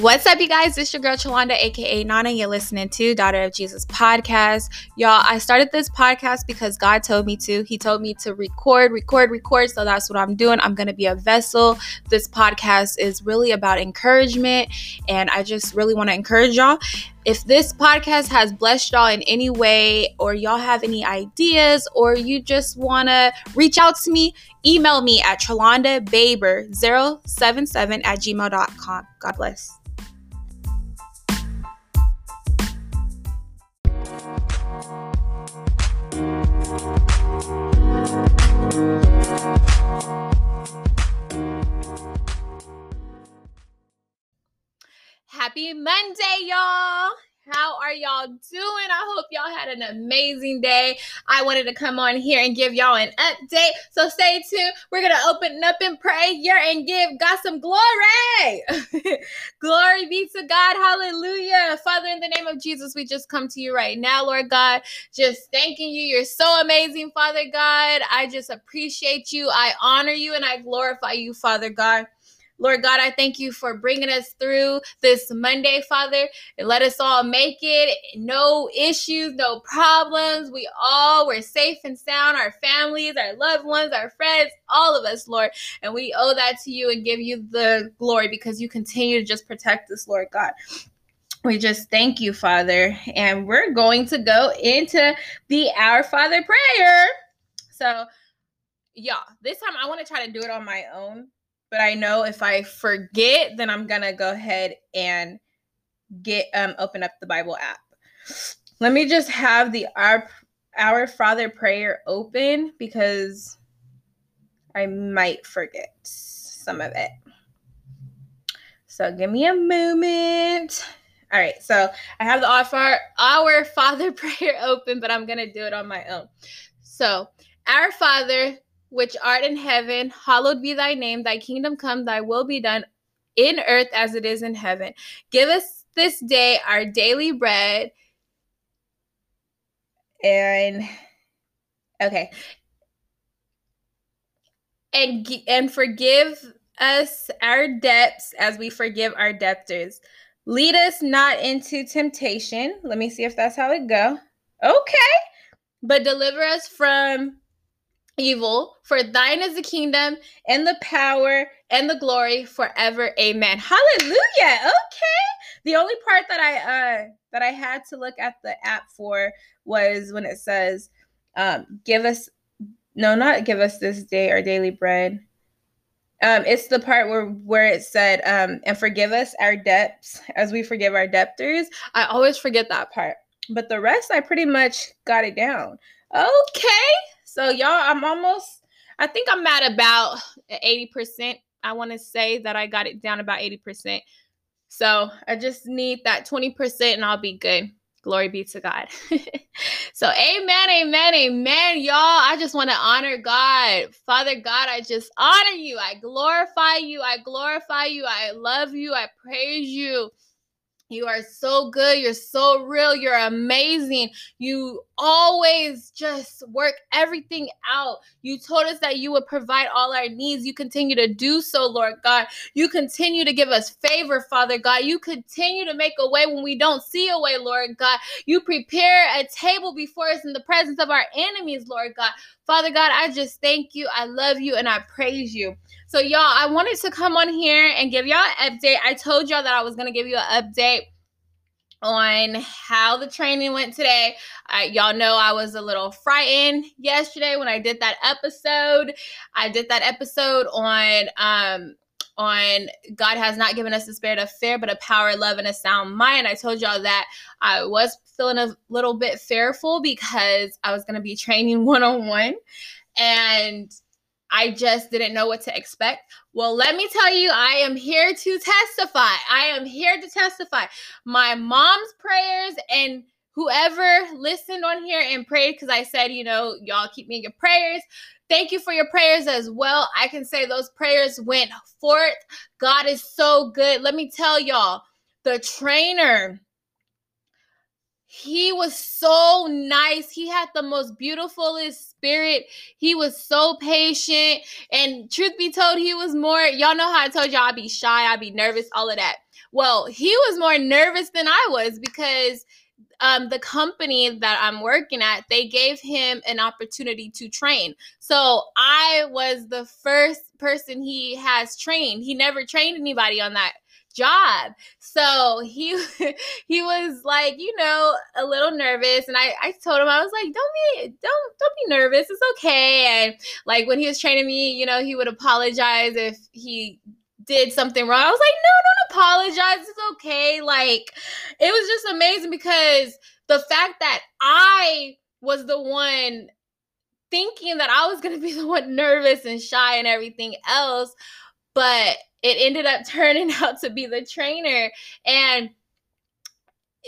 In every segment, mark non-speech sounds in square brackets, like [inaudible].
What's up, you guys? It's your girl Chalonda, aka Nana. You're listening to Daughter of Jesus podcast. Y'all, I started this podcast because God told me to. He told me to record, record, record. So that's what I'm doing. I'm going to be a vessel. This podcast is really about encouragement, and I just really want to encourage y'all. If this podcast has blessed y'all in any way, or y'all have any ideas, or you just want to reach out to me, email me at chalondababer077 at gmail.com. God bless. Happy Monday, y'all. How are y'all doing? I hope y'all had an amazing day. I wanted to come on here and give y'all an update. So stay tuned. We're going to open up and pray here and give God some glory. [laughs] glory be to God. Hallelujah. Father, in the name of Jesus, we just come to you right now, Lord God. Just thanking you. You're so amazing, Father God. I just appreciate you. I honor you and I glorify you, Father God. Lord God, I thank you for bringing us through this Monday, Father, and let us all make it. No issues, no problems. We all were safe and sound, our families, our loved ones, our friends, all of us, Lord. And we owe that to you and give you the glory because you continue to just protect us, Lord God. We just thank you, Father. And we're going to go into the Our Father prayer. So, y'all, this time I want to try to do it on my own but I know if I forget, then I'm gonna go ahead and get um open up the Bible app. Let me just have the our our Father prayer open because I might forget some of it. So give me a moment. All right, so I have the our, our Father [laughs] prayer open, but I'm gonna do it on my own. So, our Father which art in heaven, hallowed be thy name, thy kingdom come, thy will be done in earth as it is in heaven. Give us this day our daily bread. And okay. And and forgive us our debts as we forgive our debtors. Lead us not into temptation. Let me see if that's how it go. Okay. But deliver us from evil. For thine is the kingdom and the power and the glory forever. Amen. Hallelujah. Okay. The only part that I uh that I had to look at the app for was when it says, um, give us no, not give us this day our daily bread. Um, it's the part where where it said, um, and forgive us our debts as we forgive our debtors. I always forget that part. But the rest I pretty much got it down. Okay. So y'all, I'm almost I think I'm at about 80%. I want to say that I got it down about 80%. So I just need that 20% and I'll be good. Glory be to God. [laughs] so, amen, amen, amen. Y'all, I just want to honor God. Father God, I just honor you. I glorify you. I glorify you. I love you. I praise you. You are so good. You're so real. You're amazing. You always just work everything out. You told us that you would provide all our needs. You continue to do so, Lord God. You continue to give us favor, Father God. You continue to make a way when we don't see a way, Lord God. You prepare a table before us in the presence of our enemies, Lord God. Father God, I just thank you. I love you and I praise you. So, y'all, I wanted to come on here and give y'all an update. I told y'all that I was going to give you an update on how the training went today. I, y'all know I was a little frightened yesterday when I did that episode. I did that episode on um on God has not given us the spirit of fear, but a power, love, and a sound mind. I told y'all that I was feeling a little bit fearful because I was going to be training one on one. And I just didn't know what to expect. Well, let me tell you, I am here to testify. I am here to testify. My mom's prayers and whoever listened on here and prayed, because I said, you know, y'all keep me in your prayers. Thank you for your prayers as well. I can say those prayers went forth. God is so good. Let me tell y'all, the trainer he was so nice. He had the most beautifulest spirit. He was so patient. And truth be told, he was more, y'all know how I told y'all I'd be shy, I'd be nervous, all of that. Well, he was more nervous than I was because um, the company that I'm working at, they gave him an opportunity to train. So I was the first person he has trained. He never trained anybody on that job. So he [laughs] he was like, you know, a little nervous. And I, I told him, I was like, don't be don't don't be nervous. It's okay. And like when he was training me, you know, he would apologize if he did something wrong. I was like, no, don't apologize. It's okay. Like it was just amazing because the fact that I was the one thinking that I was gonna be [laughs] the one nervous and shy and everything else, but it ended up [laughs] turning out to be the trainer and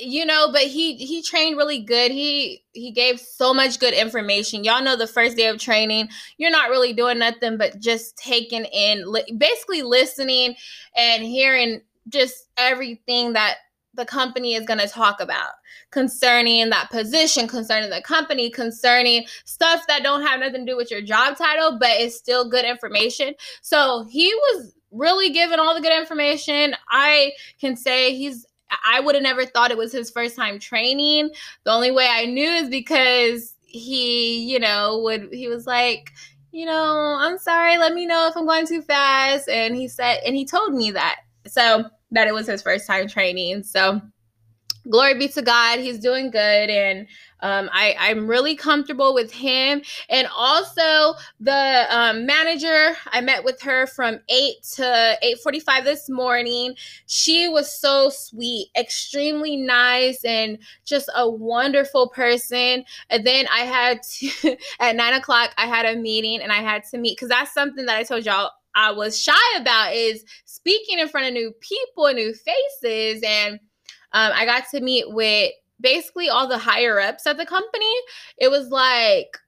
you know but he he trained really good. He he gave so much good information. Y'all know the first day of training you're not really doing nothing but just taking in li- basically listening and hearing just everything that the company is going to talk about. Concerning that position concerning the company concerning stuff that don't have nothing to do with your job title but it's still good information. So he was really giving all the good information. I can say he's I would have never thought it was his first time training. The only way I knew is because he, you know, would he was like, you know, I'm sorry, let me know if I'm going too fast. And he said, and he told me that. So that it was his first time training. So glory be to God, he's doing good. And um, I, I'm really comfortable with him. And also the um, manager, I met with her from 8 to 8.45 this morning. She was so sweet, extremely nice, and just a wonderful person. And then I had [laughs] to, at 9 o'clock, I had a meeting and I had to meet, because that's something that I told y'all I was shy about is speaking in front of new people new faces. And um, I got to meet with basically all the higher ups at the company. It was like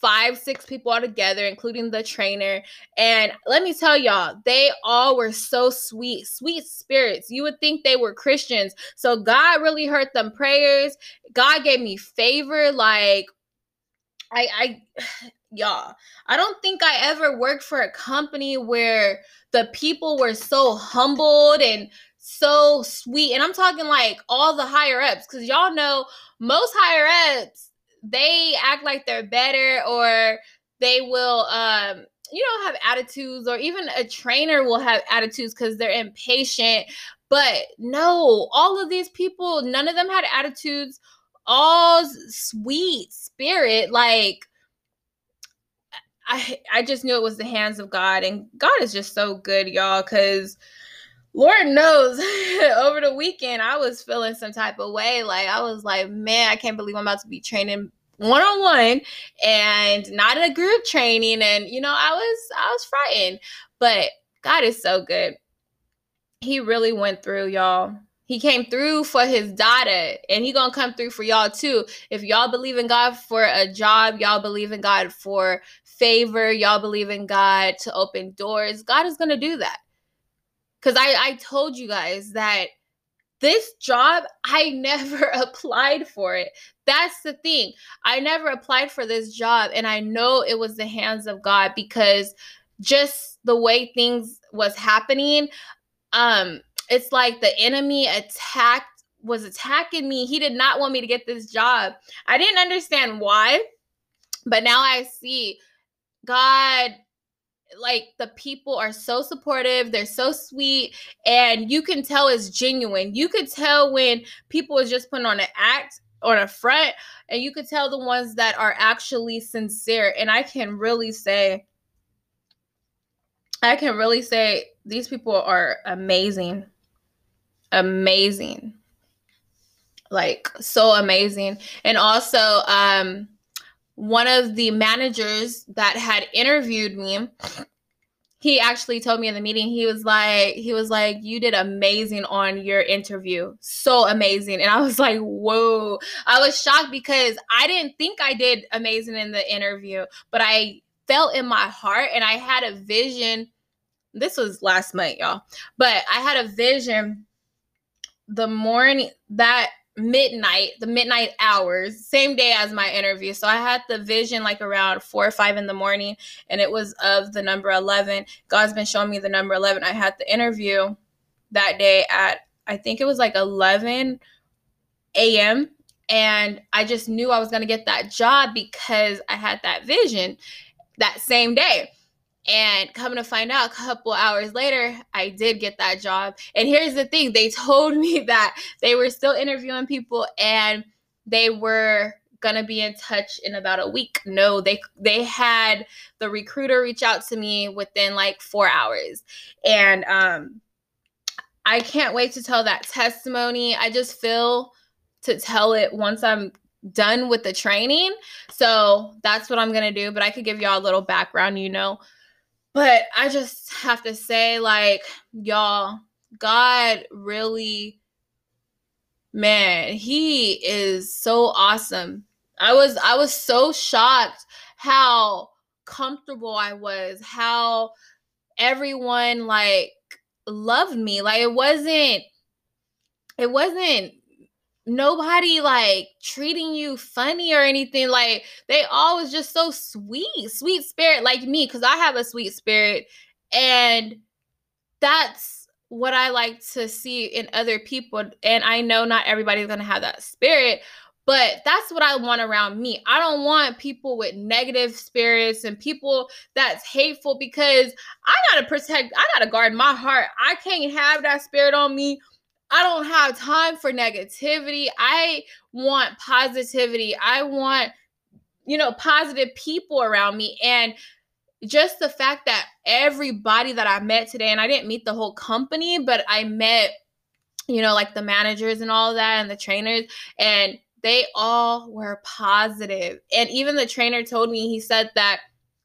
five, six people all together, including the trainer. And let me tell y'all, they all were so sweet, sweet spirits. You would think they were Christians. So God really heard them prayers. God gave me favor. Like, I, I, [sighs] y'all, I don't think I ever worked for a company where the people were so humbled and so sweet. And I'm talking like all the higher ups, because y'all know most higher ups, they act like they're better or they will um you know have attitudes or even a trainer will have attitudes because they're impatient but no all of these people none of them had attitudes all sweet spirit like i i just knew it was the hands of god and god is just so good y'all because Lord knows, [laughs] over the weekend, I was feeling some type of way. Like, I was like, man, I can't believe I'm about to be training one on one and not in a group training. And, you know, I was, I was frightened, but God is so good. He really went through, y'all. He came through for his daughter, and he gonna come through for y'all too. If y'all believe in God for a job, y'all believe in God for favor, y'all believe in God to open doors, God is gonna do that because I, I told you guys that this job i [laughs] never applied for it. That's the thing. I never applied for this job and i know it was the hands of god because just the way things was happening um it's like the enemy attacked was attacking me. He did not want me to get this job. I didn't understand why but now i see god like the people are so supportive they're so sweet and you can tell it's genuine. You could tell when people are just putting on an act on a front and you could tell the ones that are actually sincere. And i can really say i can really say these people are amazing. Amazing. Like so amazing. And also um one of the managers that had interviewed me he actually told me in the meeting he was like he was like you did amazing on your interview. So amazing. And i was like whoa. I was shocked because i didn't think i did amazing in the interview but i felt in my heart and i had a vision. This was last month y'all. But i had a vision the morning that midnight, the midnight hours, same day as my interview. So I had the vision like around four or five in the morning, and it was of the number 11. God's been showing me the number 11. I had the interview that day at I think it was like 11 a.m. And I just knew I was going to get that job because I had that vision that same day. And coming to find out a couple hours later, I did get that job. And here's the thing they [laughs] told me that they were still interviewing people and they were gonna be in touch in about a week. No, they they had the recruiter reach out to me within like four hours. And um I can't wait to tell that testimony. I just feel to tell it once I'm done with the training. So that's what I'm gonna do. But I could give y'all a little background, you know. But I just have to say, like, y'all, God really, man, He is so awesome. I was I was so shocked how comfortable I was, how everyone like loved me. Like it wasn't it wasn't nobody like treating you funny or anything. Like they all was just so sweet, sweet spirit like me, because I have a sweet spirit. And that's what I like to see in other people. And I know not everybody's gonna have that spirit, but that's what I want around me. I don't want people with negative spirits and people that's hateful because I gotta protect, I gotta guard my heart. I can't have that spirit on me I don't have time for negativity. I want positivity. I want, you know, positive people around me. And just the fact that everybody that I met today, and I didn't meet the whole company, but I met, you know, like the managers and all that and the trainers, and they all were positive. And even the trainer told me, he said that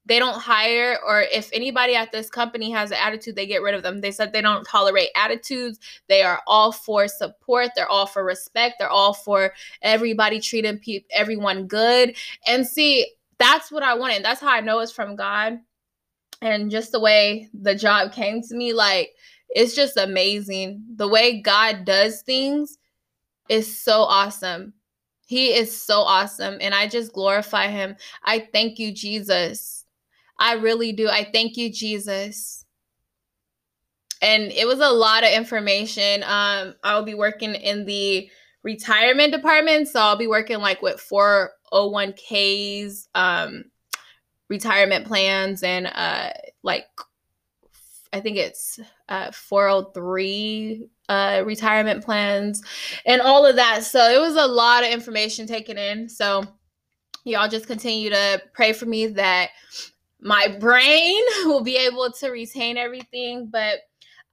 they don't hire or if anybody at this company has an attitude they get rid of them. They said they don't tolerate attitudes. They are all for support. They're all for respect. They're all for everybody treating pe- everyone good. And see that's what i wanted. That's how i know it's from god. And just the way the job came to me like it's just amazing. The way god does things is so awesome. He is so awesome and i just glorify him. I thank you jesus I really do. I thank you, Jesus. And it was a lot of information. Um, I'll be working in the retirement department. So I'll be working like with 401ks, um, retirement plans, and uh, like I think it's uh, 403 uh, retirement plans and all of that. So it was a lot of information taken in. So y'all just continue to pray for me that my brain [laughs] will be able to retain everything. But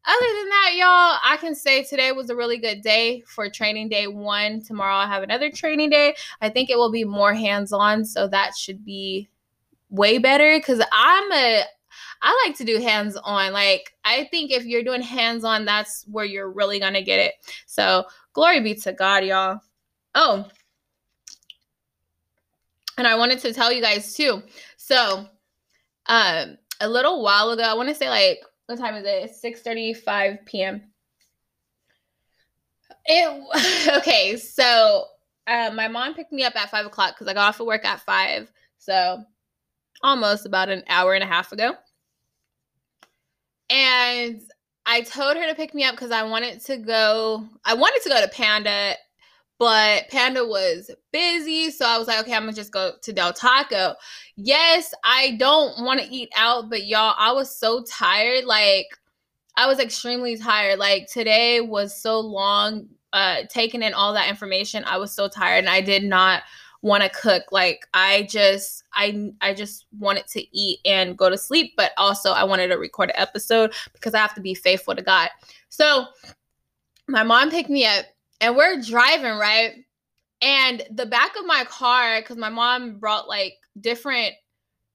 other than that, y'all, I can say today was a really good day for training day one. Tomorrow I have another training day. I think it will be more hands on, so that should be way better because I'm a I like to do hands on. Like, I think if you're doing hands on, that's where you're really going to get it. So, glory be to God, y'all. Oh, and I wanted to tell you guys too. So, um, a little while ago, I want to say like what time is it? It's 6:35 p.m. It [laughs] okay, so uh, my mom picked me up at five o'clock because I got off of work at five, so almost about an hour and a half ago. And I told her to pick me up because I wanted to go. I wanted to go to Panda but Panda was busy. So I was like, okay, I'm gonna just go to Del Taco. Yes, I don't want to eat out, but y'all, I was so tired. Like, I was extremely tired. Like, today was so long, uh, taking in all that information. I was so tired and I did not want to cook like i just i i just wanted to eat and go to sleep but also i wanted to record an episode because i have to be faithful to god so my mom picked me up and we're driving, right? And the back of my car, because my mom brought like different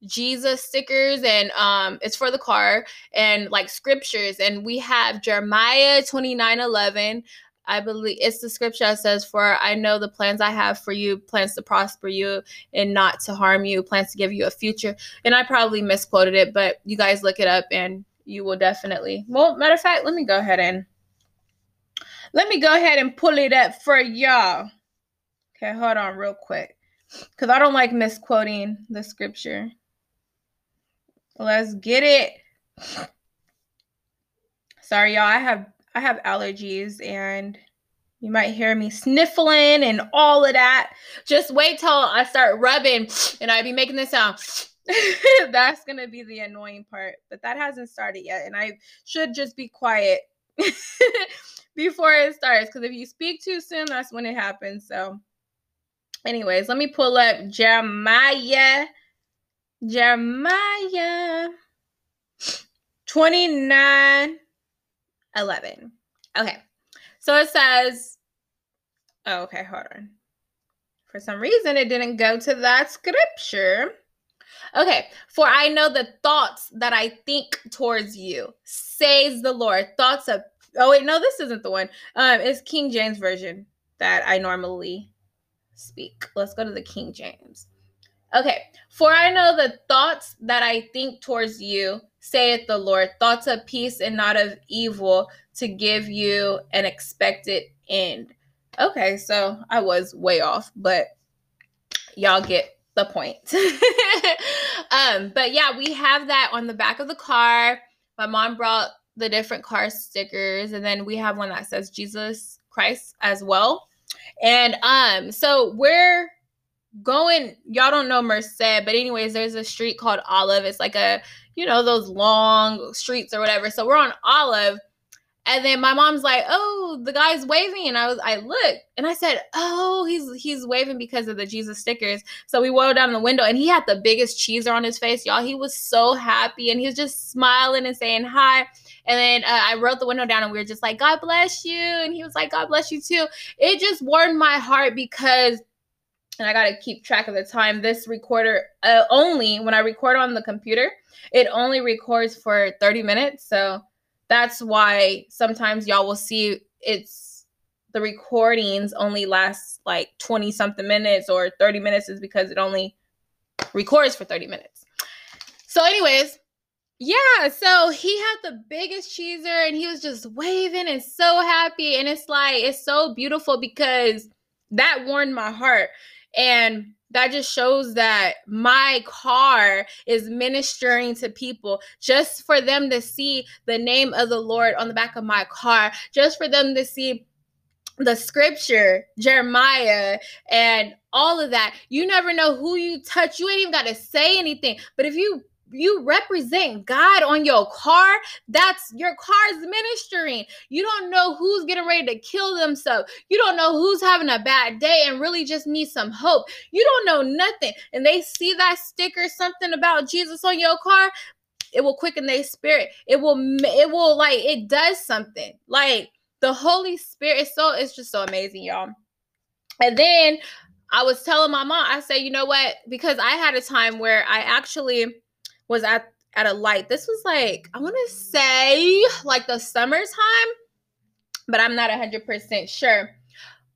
Jesus stickers and um it's for the car and like scriptures and we have Jeremiah 29 11 I believe it's the scripture that says, For I know the plans I have for you, plans to prosper you and not to harm you, plans to give you a future. And I probably misquoted it, but you guys look it up and you will definitely. Well, matter of fact, let me go ahead and let me go ahead and pull it up for y'all. Okay, hold on real quick. Because I don't like misquoting the scripture. Let's get it. Sorry, y'all. I have I have allergies and you might hear me sniffling and all of that. Just wait till I start rubbing and I be making this sound. [laughs] That's going to be the annoying part. But that hasn't started yet. And I should just be quiet [laughs] before it starts. Because if you speak too soon, that's when it happens. So, anyways, let me pull up Jeremiah. Jeremiah 29 11. Okay. So it says, oh, okay, hold on. For some reason, it didn't go to that scripture. Okay, for I know the thoughts that I think towards you, says the Lord. Thoughts of, oh, wait, no, this isn't the one. Um, It's King James Version that I normally speak. Let's go to the King James. Okay, for I know the thoughts that I think towards you, saith the Lord, thoughts of peace and not of evil, to give you an expected end. Okay, so I was way off, but y'all get the point. [laughs] um, but yeah, we have that on the back of the car. My mom brought the different car stickers, and then we have one that says Jesus Christ as well. And um, so we're going, y'all don't know Merced, but anyways, there's a street called Olive. It's like a, you know, those long streets or whatever. So we're on Olive and then my mom's like, "Oh, the guy's waving," and I was, I looked, and I said, "Oh, he's he's waving because of the Jesus stickers." So we rolled down the window, and he had the biggest cheeser on his face, y'all. He was so happy, and he was just smiling and saying hi. And then uh, I rolled the window down, and we were just like, "God bless you," and he was like, "God bless you too." It just warmed my heart because and I got to keep track of the time. This recorder uh, only when I record on the computer, it only records for 30 minutes. So that's why sometimes y'all will see it's the recordings only last like 20 something minutes or 30 minutes is because it only records for 30 minutes. So, anyways, yeah, so he had the biggest cheeser and he was just waving and so happy. And it's like, it's so beautiful because that warmed my heart. And that just shows that my car is ministering to people just for them to see the name of the Lord on the back of my car, just for them to see the scripture, Jeremiah, and all of that. You never know who you touch. You ain't even got to say anything. But if you you represent God on your car, that's your car's ministering. You don't know who's getting ready to kill themselves. You don't know who's having a bad day and really just need some hope. You don't know nothing. And they see that sticker, something about Jesus on your car, it will quicken their spirit. It will, it will like, it does something. Like the Holy Spirit is so, it's just so amazing, y'all. And then I was telling my mom, I said, you know what? Because I had a time where I actually, was at at a light. This was like I want to say like the summertime, but I'm not 100% sure.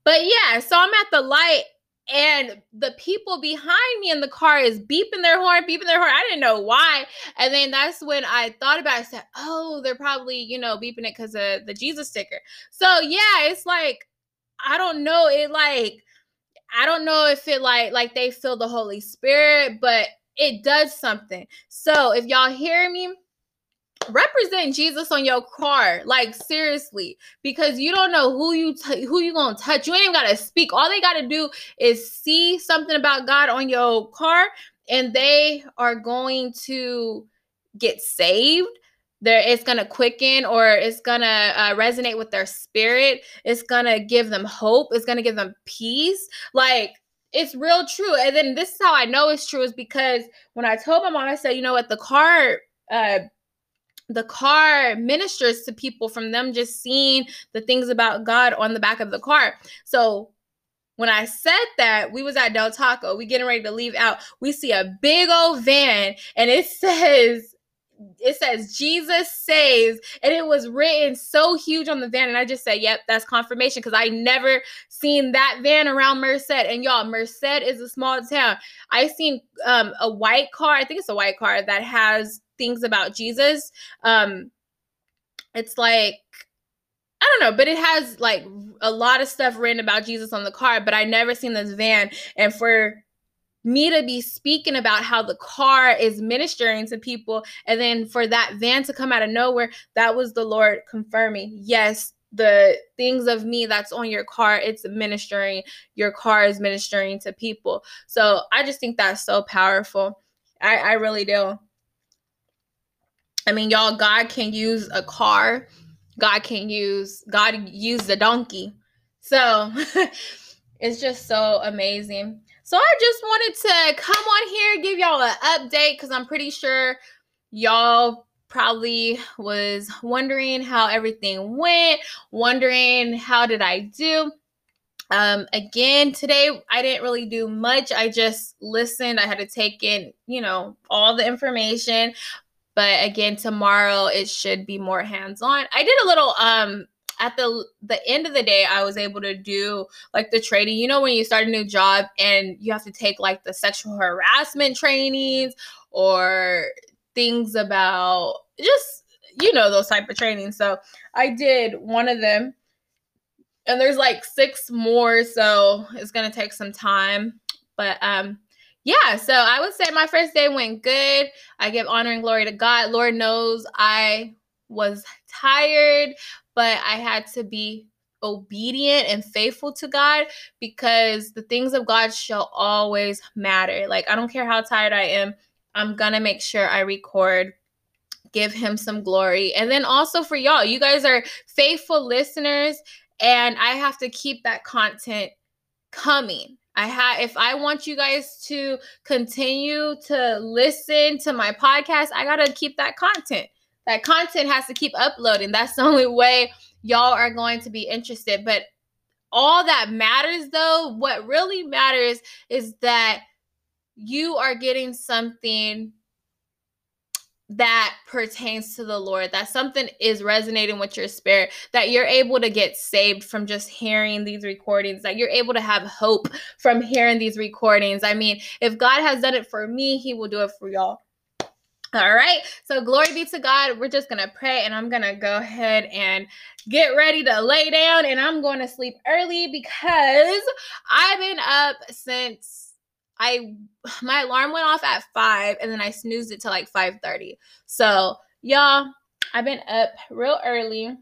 But yeah, so I'm at the light and the people behind me in the car is beeping their horn, beeping their horn. I didn't know why. And then that's when I thought about it. I said, oh, they're probably, you know, beeping it because of the Jesus sticker. So yeah, it's like, I don't know. It like, I don't know if it like like they feel the Holy Spirit, but it does something. So if y'all hear me, represent Jesus on your car, like seriously, because you don't know who you t- who you gonna touch. You ain't even gotta speak. All they gotta do is see something about God on your car, and they are going to get saved. There, it's gonna quicken or it's gonna uh, resonate with their spirit. It's gonna give them hope. It's gonna give them peace. Like it's real true. And then this is how I know it's true is because when I told my mom, I said, you know what, the car, uh, the car ministers to people from them just seeing the things about God on the back of the car. So when I said that, we was at Del Taco, we getting ready to leave out. We see a big old van and it [laughs] says it says Jesus saves, and it was written so huge on the van. And I just said, Yep, that's confirmation because I never seen that van around Merced. And y'all, Merced is a small town. I seen um, a white car, I think it's a white car that has things about Jesus. Um, it's like I don't know, but it has like a lot of stuff written about Jesus on the car, but I never seen this van. And for me to be speaking about how the car is ministering to people. And then for that van to come out of nowhere that was the lord confirming yes the things of me that's on your car it's ministering your car is ministering to people. So i just think that's so powerful. I i really do. I mean y'all god can use a car. God can use god used a donkey. So [laughs] it's just so amazing so i just wanted to come on here give y'all an update because i'm pretty sure y'all probably was wondering how everything went, wondering how did I do. Um, again, today I didn't really do much. I just listened. I had to take in, you know, all the information. But again, tomorrow it should be more hands-on. I did a little um at the the end of the day i was able to do like the training you know when you start a new job and you have to take like the sexual harassment trainings or things about just you know those type of trainings. So I did one of them, and there's like six more, so it's gonna take some time. But um, yeah. So I would say my first day went good. I give honor and glory to God. Lord knows I was tired, but I had to be obedient and faithful to God because the things of God shall always matter. Like I don't care how tired I am. I'm to make sure I record give him some glory. And then also for y'all, you guys are faithful listeners and I have to keep that content coming. I have if I want you guys to continue to listen to my podcast, I got to keep that content. That content has to keep uploading. That's the only way y'all are going to be interested. But all that matters though, what really matters is that you are getting something that pertains to the Lord, that something is resonating with your spirit, that you're able to get saved from just hearing these recordings, that you're able to have hope from hearing these recordings. I mean, if God has done it for me, He will do it for y'all. All right. So glory be to God. We're just going to pray and I'm going to go ahead and get ready to lay down and I'm going to sleep early because I've been up since I my alarm went off at five and then I snoozed it to like 5:30. So y'all, I've been up real early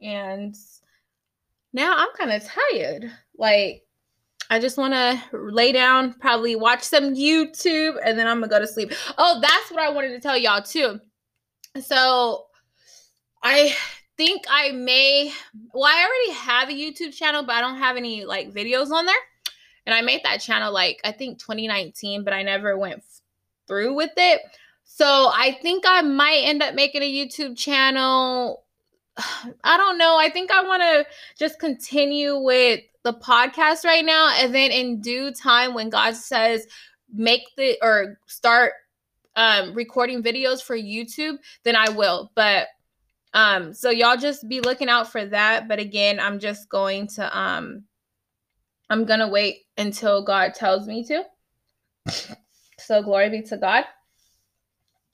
and now I'm kind of tired. Like I just want to lay down, probably watch some YouTube, and then I'm gonna go to sleep. Oh, that's what I wanted to tell y'all too. So I think I may well, I already have a YouTube channel, but I don't have any like videos on there. And I made that channel like I think 2019, but I never went through with it. So I think I might end up making a YouTube channel. [sighs] I don't know. I think I want to just continue with the podcast right now. And then in due time, when God says make the or start um, recording videos for YouTube, then I will. But um, so y'all just be looking out for that. But again, I'm just going to um I'm to wait until God tells me to. [laughs] So, glory be to God.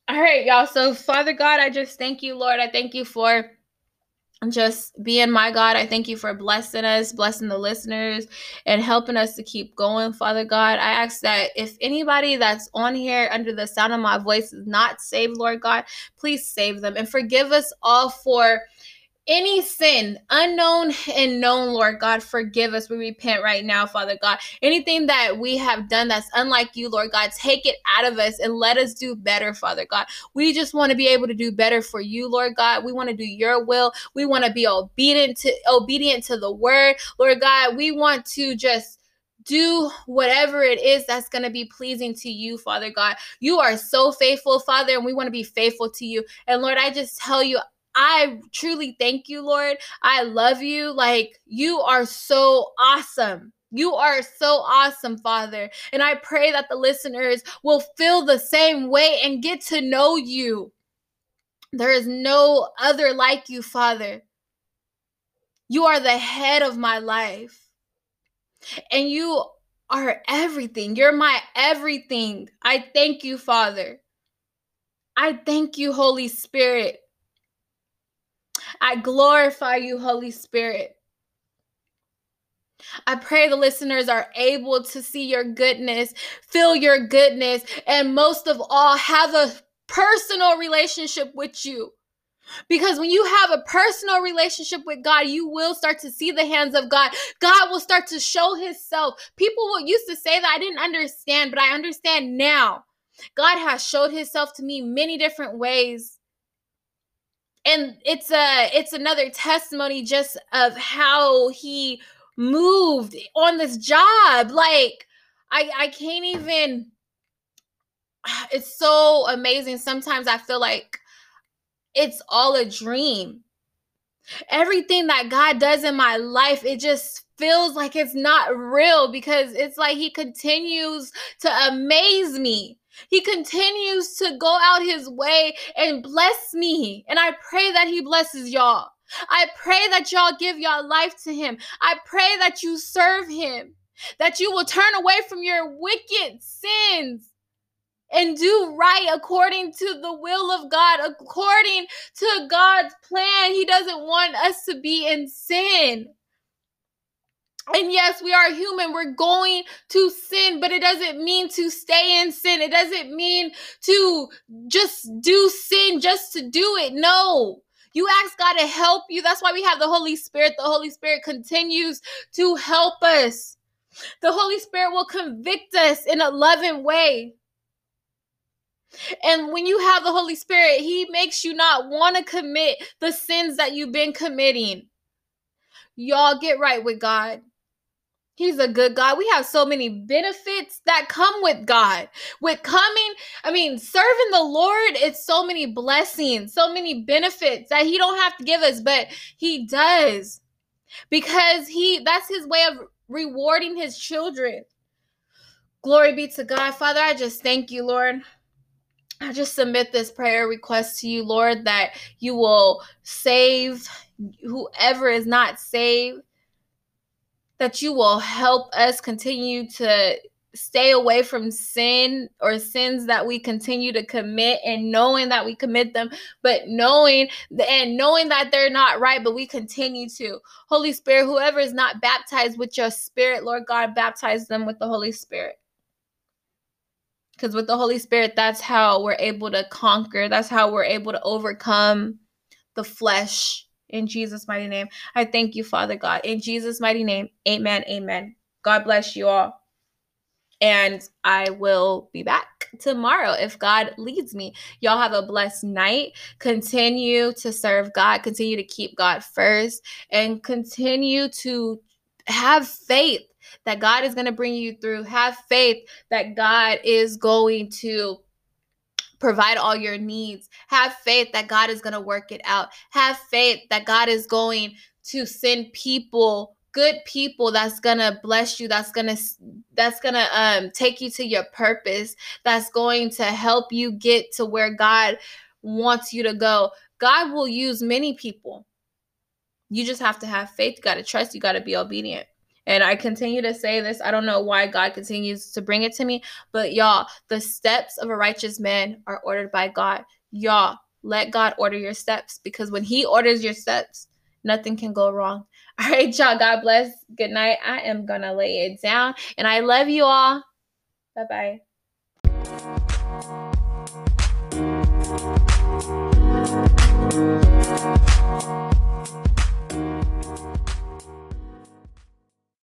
All right, y'all. So, Father God, I just thank you, Lord. I thank you for just being my God. I thank you for blessing us, blessing the listeners, and helping us to keep going, Father God. I ask that if anybody that's on here under the sound of my voice is not saved, Lord God, please save them and forgive us all for any sin, unknown and known, Lord God, forgive us. We repent right now, Father God. Anything that we have done that's unlike you, Lord God, take it out of us and let us do better, Father God. We just want to be able to do better for you, Lord God. We want to do your will. We want to be obedient to obedient to the word, Lord God. We want to just do whatever it is that's going to be pleasing to you, Father God. You are so faithful, Father, and we want to be faithful to you. And Lord, I just tell you, I truly thank you, Lord. I love you. Like, you are so awesome. You are so awesome, Father. And I pray that the listeners will feel the same way and get to know you. There is no other like you, Father. You are the head of my life. And you are everything. You're my everything. I thank you, Father. I thank you, Holy Spirit. I glorify you, Holy Spirit. I pray the listeners are able to see your goodness, feel your goodness, and most of all, have a personal relationship with you. Because when you have a personal relationship with God, you will start to see the hands of God. God will start to show Himself. People will used to say that I didn't understand, but I understand now. God has showed Himself to me many different ways. And it's a it's another testimony just of how he moved on this job. Like I I can't even [sighs] it's so amazing. Sometimes I feel like it's all a dream. Everything that God does in my life, it just feels like it's not real because it's like He continues to amaze me. He continues to go out His way and bless me. And I pray that He blesses y'all. I pray that y'all give your life to Him. I pray that you serve Him, that you will turn away from your wicked sins and do right according to the will of God, according to God's plan. He doesn't want us to be in sin. And yes, we are human. We're going to sin, but it doesn't mean to stay in sin. It doesn't mean to just do sin just to do it. No. You ask God to help you. That's why we have the Holy Spirit. The Holy Spirit continues to help us. The Holy Spirit will convict us in a loving way. And when you have the Holy Spirit, He makes you not want to commit the sins that you've been committing. Y'all get right with God. He's a good God. We have so many benefits that come with God. With coming, I mean, serving the Lord, it's so many blessings, so many benefits that He don't have to give us, but He does. Because He that's His way of rewarding His children. Glory be to God. Father, I just thank you, Lord. I just submit this prayer request to you, Lord, that you will save whoever is not saved, that you will help us continue to stay away from sin or sins that we continue to commit and knowing that we commit them but knowing and knowing that they're not right but we continue to holy spirit whoever is not baptized with your spirit lord god baptize them with the holy spirit because with the Holy Spirit, that's how we're able to conquer, that's how we're able to overcome the flesh. In Jesus' mighty name, I thank you, Father God. In Jesus' mighty name, amen. Amen. God bless you all. And I will be back tomorrow if God leads me. Y'all have a blessed night. Continue to serve God, continue to keep God first, and continue to have faith that God is going to bring you through. Have faith that God is going to provide all your needs. Have faith that God is going to work it out. Have faith that God is going to send people good people that's gonna bless you that's gonna that's gonna um take you to your purpose that's going to help you get to where god wants you to go god will use many people you just have to have faith you got to trust you got to be obedient and I continue to say this. I don't know why God continues to bring it to me, but y'all, the steps of a righteous man are ordered by God. Y'all, let God order your steps because when He orders your steps, nothing can go wrong. [laughs] All right, y'all. God bless. Good night. I am going to lay it down. And I love you all. Bye bye.